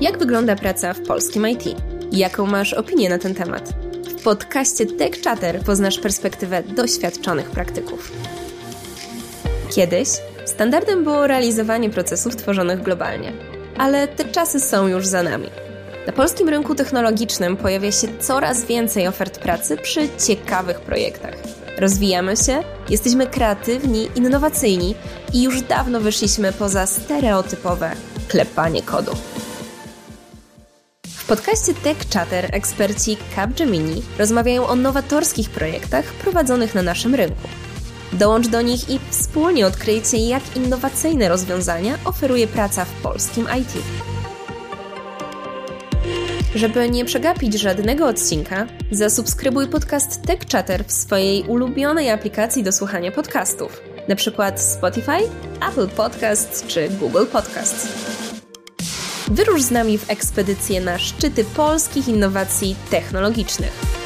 Jak wygląda praca w polskim IT? Jaką masz opinię na ten temat? W podcaście Tech Chatter poznasz perspektywę doświadczonych praktyków. Kiedyś standardem było realizowanie procesów tworzonych globalnie, ale te czasy są już za nami. Na polskim rynku technologicznym pojawia się coraz więcej ofert pracy przy ciekawych projektach. Rozwijamy się, jesteśmy kreatywni, innowacyjni i już dawno wyszliśmy poza stereotypowe klepanie kodu. W podcaście Tech Chatter eksperci Capgemini rozmawiają o nowatorskich projektach prowadzonych na naszym rynku. Dołącz do nich i wspólnie odkryjcie, jak innowacyjne rozwiązania oferuje praca w polskim IT. Żeby nie przegapić żadnego odcinka, zasubskrybuj podcast Tech Chatter w swojej ulubionej aplikacji do słuchania podcastów, np. Spotify, Apple Podcasts czy Google Podcasts. Wyrusz z nami w ekspedycję na szczyty polskich innowacji technologicznych.